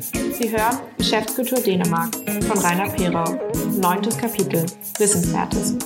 Sie hören Geschäftskultur Dänemark von Rainer Perau. Neuntes Kapitel. Wissenswertes.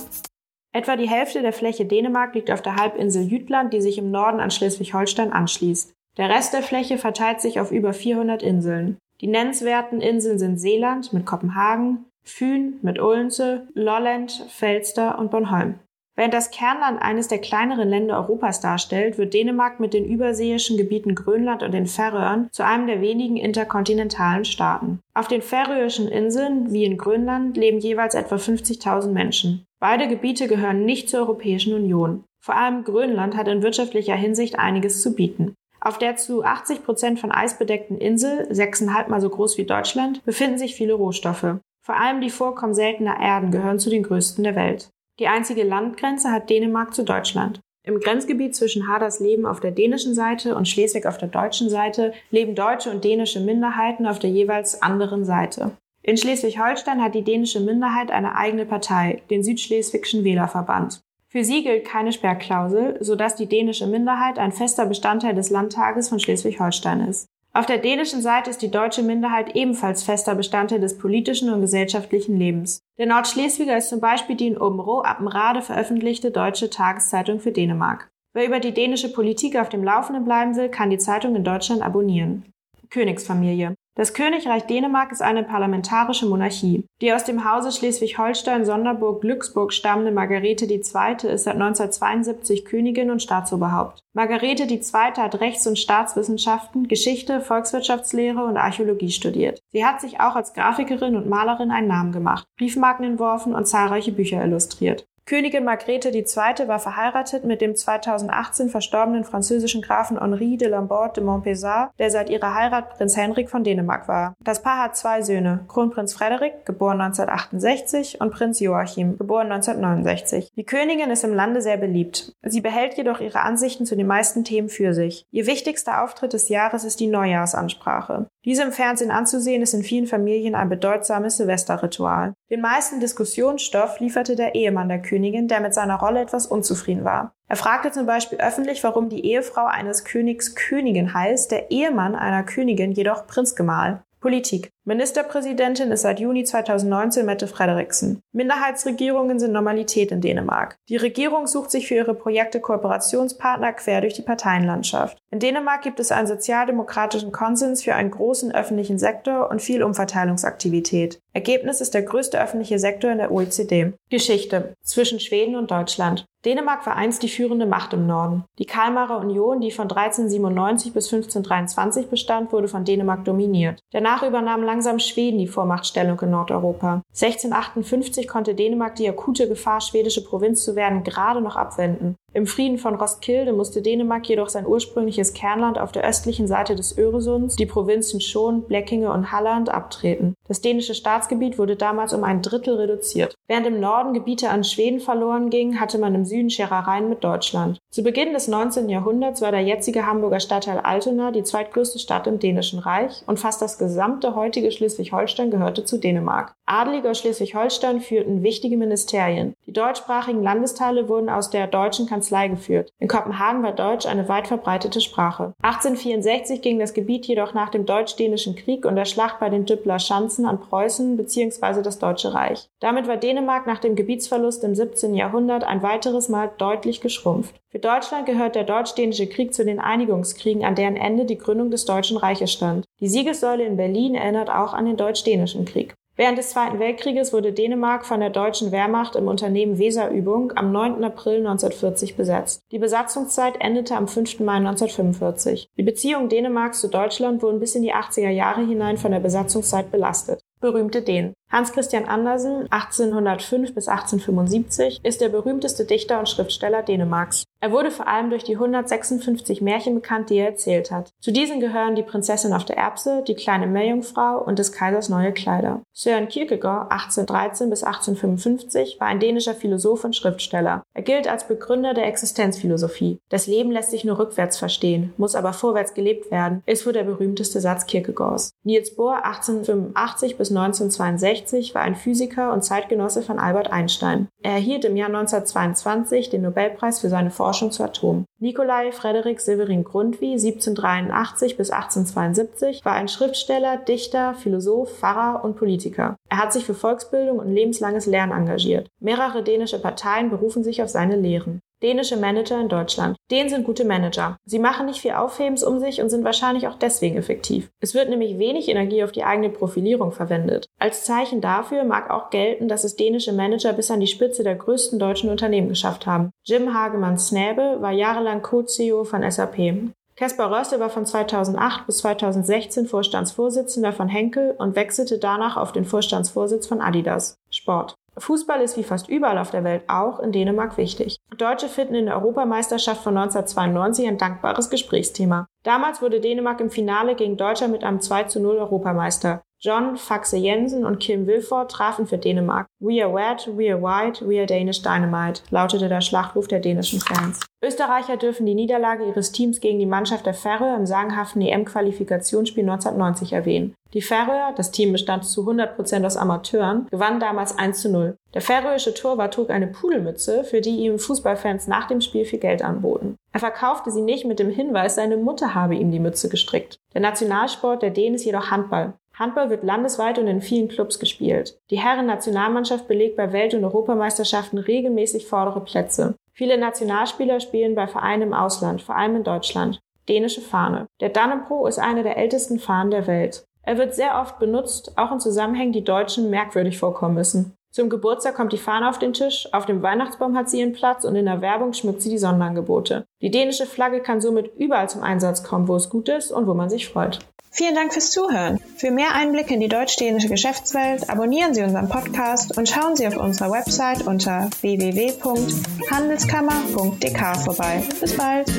Etwa die Hälfte der Fläche Dänemark liegt auf der Halbinsel Jütland, die sich im Norden an Schleswig-Holstein anschließt. Der Rest der Fläche verteilt sich auf über 400 Inseln. Die nennenswerten Inseln sind Seeland mit Kopenhagen, Fyn mit Odense, Lolland, Felster und Bornholm. Während das Kernland eines der kleineren Länder Europas darstellt, wird Dänemark mit den überseeischen Gebieten Grönland und den Färöern zu einem der wenigen interkontinentalen Staaten. Auf den färöischen Inseln wie in Grönland leben jeweils etwa 50.000 Menschen. Beide Gebiete gehören nicht zur Europäischen Union. Vor allem Grönland hat in wirtschaftlicher Hinsicht einiges zu bieten. Auf der zu 80 Prozent von Eis bedeckten Insel, sechseinhalb mal so groß wie Deutschland, befinden sich viele Rohstoffe. Vor allem die Vorkommen seltener Erden gehören zu den größten der Welt. Die einzige Landgrenze hat Dänemark zu Deutschland. Im Grenzgebiet zwischen Hadersleben auf der dänischen Seite und Schleswig auf der deutschen Seite leben deutsche und dänische Minderheiten auf der jeweils anderen Seite. In Schleswig-Holstein hat die dänische Minderheit eine eigene Partei, den Südschleswigschen Wählerverband. Für sie gilt keine Sperrklausel, sodass die dänische Minderheit ein fester Bestandteil des Landtages von Schleswig-Holstein ist. Auf der dänischen Seite ist die deutsche Minderheit ebenfalls fester Bestandteil des politischen und gesellschaftlichen Lebens. Der Nordschleswiger ist zum Beispiel die in Obenro Appenrade veröffentlichte deutsche Tageszeitung für Dänemark. Wer über die dänische Politik auf dem Laufenden bleiben will, kann die Zeitung in Deutschland abonnieren. Königsfamilie. Das Königreich Dänemark ist eine parlamentarische Monarchie. Die aus dem Hause Schleswig-Holstein-Sonderburg-Glücksburg stammende Margarete II. ist seit 1972 Königin und Staatsoberhaupt. Margarete II. hat Rechts- und Staatswissenschaften, Geschichte, Volkswirtschaftslehre und Archäologie studiert. Sie hat sich auch als Grafikerin und Malerin einen Namen gemacht, Briefmarken entworfen und zahlreiche Bücher illustriert. Königin Margrethe II. war verheiratet mit dem 2018 verstorbenen französischen Grafen Henri de Lambert de Montpezat, der seit ihrer Heirat Prinz Henrik von Dänemark war. Das Paar hat zwei Söhne, Kronprinz Frederik, geboren 1968, und Prinz Joachim, geboren 1969. Die Königin ist im Lande sehr beliebt. Sie behält jedoch ihre Ansichten zu den meisten Themen für sich. Ihr wichtigster Auftritt des Jahres ist die Neujahrsansprache. Diese im Fernsehen anzusehen ist in vielen Familien ein bedeutsames Silvesterritual. Den meisten Diskussionsstoff lieferte der Ehemann der Königin, der mit seiner Rolle etwas unzufrieden war. Er fragte zum Beispiel öffentlich, warum die Ehefrau eines Königs Königin heißt, der Ehemann einer Königin jedoch Prinzgemahl. Politik. Ministerpräsidentin ist seit Juni 2019 Mette Frederiksen. Minderheitsregierungen sind Normalität in Dänemark. Die Regierung sucht sich für ihre Projekte Kooperationspartner quer durch die Parteienlandschaft. In Dänemark gibt es einen sozialdemokratischen Konsens für einen großen öffentlichen Sektor und viel Umverteilungsaktivität. Ergebnis ist der größte öffentliche Sektor in der OECD. Geschichte zwischen Schweden und Deutschland. Dänemark war einst die führende Macht im Norden. Die Kalmarer Union, die von 1397 bis 1523 bestand, wurde von Dänemark dominiert. Danach übernahm langsam Schweden die Vormachtstellung in Nordeuropa. 1658 konnte Dänemark die akute Gefahr, schwedische Provinz zu werden, gerade noch abwenden. Im Frieden von Roskilde musste Dänemark jedoch sein ursprüngliches Kernland auf der östlichen Seite des Öresunds, die Provinzen Schon, Blekinge und Halland, abtreten. Das dänische Staatsgebiet wurde damals um ein Drittel reduziert. Während im Norden Gebiete an Schweden verloren gingen, hatte man im Süden Scherereien mit Deutschland. Zu Beginn des 19. Jahrhunderts war der jetzige Hamburger Stadtteil Altona die zweitgrößte Stadt im Dänischen Reich und fast das gesamte heutige Schleswig-Holstein gehörte zu Dänemark. Adelige aus Schleswig-Holstein führten wichtige Ministerien. Die deutschsprachigen Landesteile wurden aus der deutschen Kanzlei geführt. In Kopenhagen war Deutsch eine weit verbreitete Sprache. 1864 ging das Gebiet jedoch nach dem Deutsch-Dänischen Krieg und der Schlacht bei den Düppler Schanzen an Preußen bzw. das Deutsche Reich. Damit war Dänemark nach dem Gebietsverlust im 17. Jahrhundert ein weiteres Mal deutlich geschrumpft. Für Deutschland gehört der Deutsch-Dänische Krieg zu den Einigungskriegen, an deren Ende die Gründung des Deutschen Reiches stand. Die Siegessäule in Berlin erinnert auch an den Deutsch-Dänischen Krieg. Während des Zweiten Weltkrieges wurde Dänemark von der deutschen Wehrmacht im Unternehmen Weserübung am 9. April 1940 besetzt. Die Besatzungszeit endete am 5. Mai 1945. Die Beziehungen Dänemarks zu Deutschland wurden bis in die 80er Jahre hinein von der Besatzungszeit belastet. Berühmte Dänen. Hans Christian Andersen, 1805 bis 1875, ist der berühmteste Dichter und Schriftsteller Dänemarks. Er wurde vor allem durch die 156 Märchen bekannt, die er erzählt hat. Zu diesen gehören Die Prinzessin auf der Erbse, Die kleine Meerjungfrau und des Kaisers neue Kleider. Søren Kierkegaard, 1813 bis 1855, war ein dänischer Philosoph und Schriftsteller. Er gilt als Begründer der Existenzphilosophie. Das Leben lässt sich nur rückwärts verstehen, muss aber vorwärts gelebt werden, ist wohl der berühmteste Satz Kierkegaards. Niels Bohr, 1885 bis 1962, 1961 war ein Physiker und Zeitgenosse von Albert Einstein. Er erhielt im Jahr 1922 den Nobelpreis für seine Forschung zu Atomen. Nikolai Frederik Severin Grundtvig, 1783 bis 1872, war ein Schriftsteller, Dichter, Philosoph, Pfarrer und Politiker. Er hat sich für Volksbildung und lebenslanges Lernen engagiert. Mehrere dänische Parteien berufen sich auf seine Lehren. Dänische Manager in Deutschland. Dänen sind gute Manager. Sie machen nicht viel Aufhebens um sich und sind wahrscheinlich auch deswegen effektiv. Es wird nämlich wenig Energie auf die eigene Profilierung verwendet. Als Zeichen dafür mag auch gelten, dass es dänische Manager bis an die Spitze der größten deutschen Unternehmen geschafft haben. Jim Hagemann Snäbe war jahrelang Co-CEO von SAP. Kaspar Röste war von 2008 bis 2016 Vorstandsvorsitzender von Henkel und wechselte danach auf den Vorstandsvorsitz von Adidas. Sport. Fußball ist wie fast überall auf der Welt auch in Dänemark wichtig. Deutsche finden in der Europameisterschaft von 1992 ein dankbares Gesprächsthema. Damals wurde Dänemark im Finale gegen Deutschland mit einem 2 zu 0 Europameister. John Faxe Jensen und Kim Wilford trafen für Dänemark. We are wet, we are white, we are Danish Dynamite, lautete der Schlachtruf der dänischen Fans. Österreicher dürfen die Niederlage ihres Teams gegen die Mannschaft der Färöer im sagenhaften EM-Qualifikationsspiel 1990 erwähnen. Die Färöer, das Team bestand zu 100% aus Amateuren, gewannen damals 1 zu 0. Der färöische Torwart trug eine Pudelmütze, für die ihm Fußballfans nach dem Spiel viel Geld anboten. Er verkaufte sie nicht mit dem Hinweis, seine Mutter habe ihm die Mütze gestrickt. Der Nationalsport der Dänen ist jedoch Handball. Handball wird landesweit und in vielen Clubs gespielt. Die Herren-Nationalmannschaft belegt bei Welt- und Europameisterschaften regelmäßig vordere Plätze. Viele Nationalspieler spielen bei Vereinen im Ausland, vor allem in Deutschland. Dänische Fahne. Der Dannebrog ist eine der ältesten Fahnen der Welt. Er wird sehr oft benutzt, auch in Zusammenhängen, die Deutschen merkwürdig vorkommen müssen. Zum Geburtstag kommt die Fahne auf den Tisch, auf dem Weihnachtsbaum hat sie ihren Platz und in der Werbung schmückt sie die Sonderangebote. Die dänische Flagge kann somit überall zum Einsatz kommen, wo es gut ist und wo man sich freut. Vielen Dank fürs Zuhören. Für mehr Einblicke in die deutsch-dänische Geschäftswelt abonnieren Sie unseren Podcast und schauen Sie auf unserer Website unter www.handelskammer.dk vorbei. Bis bald!